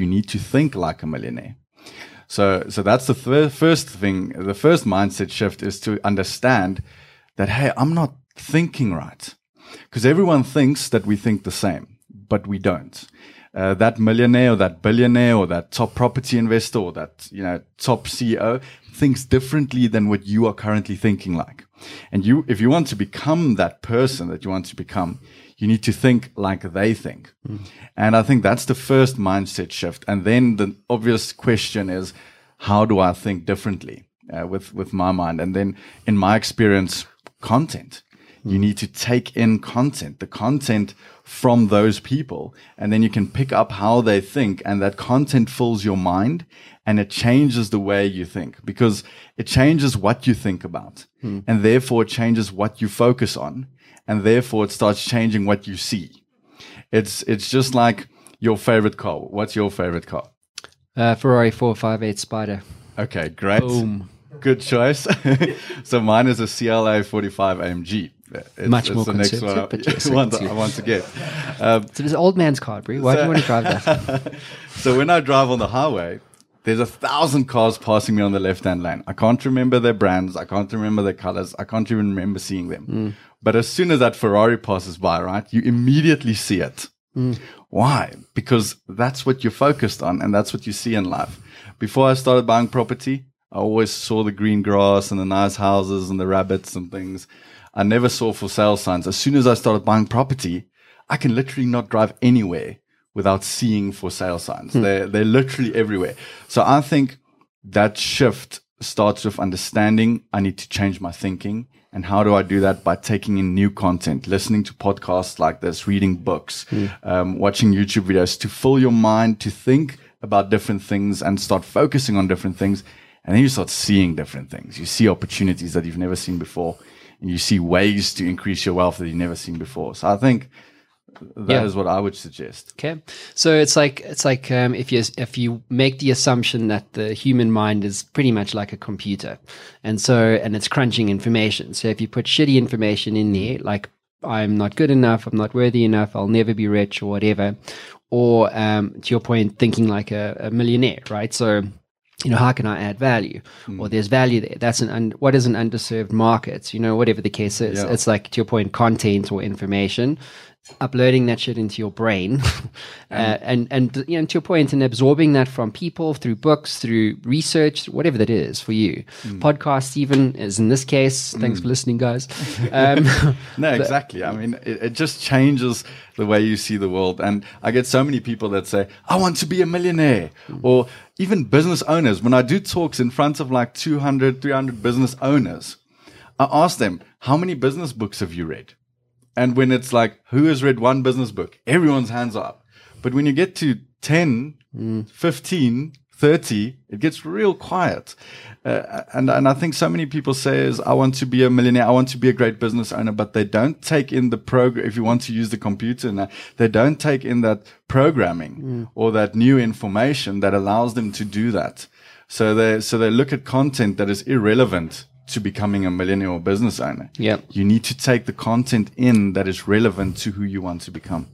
you need to think like a millionaire. So, so that's the th- first thing. The first mindset shift is to understand that, hey, I'm not thinking right. Because everyone thinks that we think the same, but we don't. Uh, that millionaire or that billionaire or that top property investor or that, you know, top CEO thinks differently than what you are currently thinking like. And you, if you want to become that person that you want to become, you need to think like they think. Mm. And I think that's the first mindset shift. And then the obvious question is, how do I think differently uh, with, with my mind? And then in my experience, content. You need to take in content, the content from those people, and then you can pick up how they think, and that content fills your mind and it changes the way you think because it changes what you think about, hmm. and therefore it changes what you focus on, and therefore it starts changing what you see. It's it's just like your favorite car. What's your favorite car? Uh, Ferrari 458 Spider. Okay, great. Boom. Good choice. so mine is a CLA 45 AMG. It's, Much it's more the next one I, but yes, want, I want to get. Um, so an old man's car, Brie. Why so, do you want to drive that? so when I drive on the highway, there's a thousand cars passing me on the left hand lane. I can't remember their brands. I can't remember their colors. I can't even remember seeing them. Mm. But as soon as that Ferrari passes by, right, you immediately see it. Mm. Why? Because that's what you're focused on and that's what you see in life. Before I started buying property, I always saw the green grass and the nice houses and the rabbits and things. I never saw for sale signs. As soon as I started buying property, I can literally not drive anywhere without seeing for sale signs. Hmm. They're, they're literally everywhere. So I think that shift starts with understanding I need to change my thinking. And how do I do that? By taking in new content, listening to podcasts like this, reading books, hmm. um, watching YouTube videos to fill your mind to think about different things and start focusing on different things. And then you start seeing different things. You see opportunities that you've never seen before and you see ways to increase your wealth that you've never seen before. So I think that yeah. is what I would suggest. Okay, so it's like it's like um, if you if you make the assumption that the human mind is pretty much like a computer, and so and it's crunching information. So if you put shitty information in there, like I'm not good enough, I'm not worthy enough, I'll never be rich or whatever, or um, to your point, thinking like a, a millionaire, right? So you know, how can I add value? Mm. Or there's value there. That's an un- what is an underserved market? You know, whatever the case is, yeah. it's like to your point, content or information uploading that shit into your brain. Uh, and and you know to your point and absorbing that from people through books through research whatever that is for you. Mm. podcasts even is in this case thanks mm. for listening guys. Um, no exactly. I mean it, it, just changes the way you see the world. And i get so many people that say i want to be a millionaire. Mm. or even business owners when i do talks in front of like 200 300 business owners i ask them how many business books have you read and when it's like, who has read one business book? Everyone's hands are up. But when you get to 10, mm. 15, 30, it gets real quiet. Uh, and, and I think so many people say is, I want to be a millionaire. I want to be a great business owner, but they don't take in the program. If you want to use the computer now, they don't take in that programming mm. or that new information that allows them to do that. So they, so they look at content that is irrelevant to becoming a millennial business owner. Yeah. You need to take the content in that is relevant to who you want to become.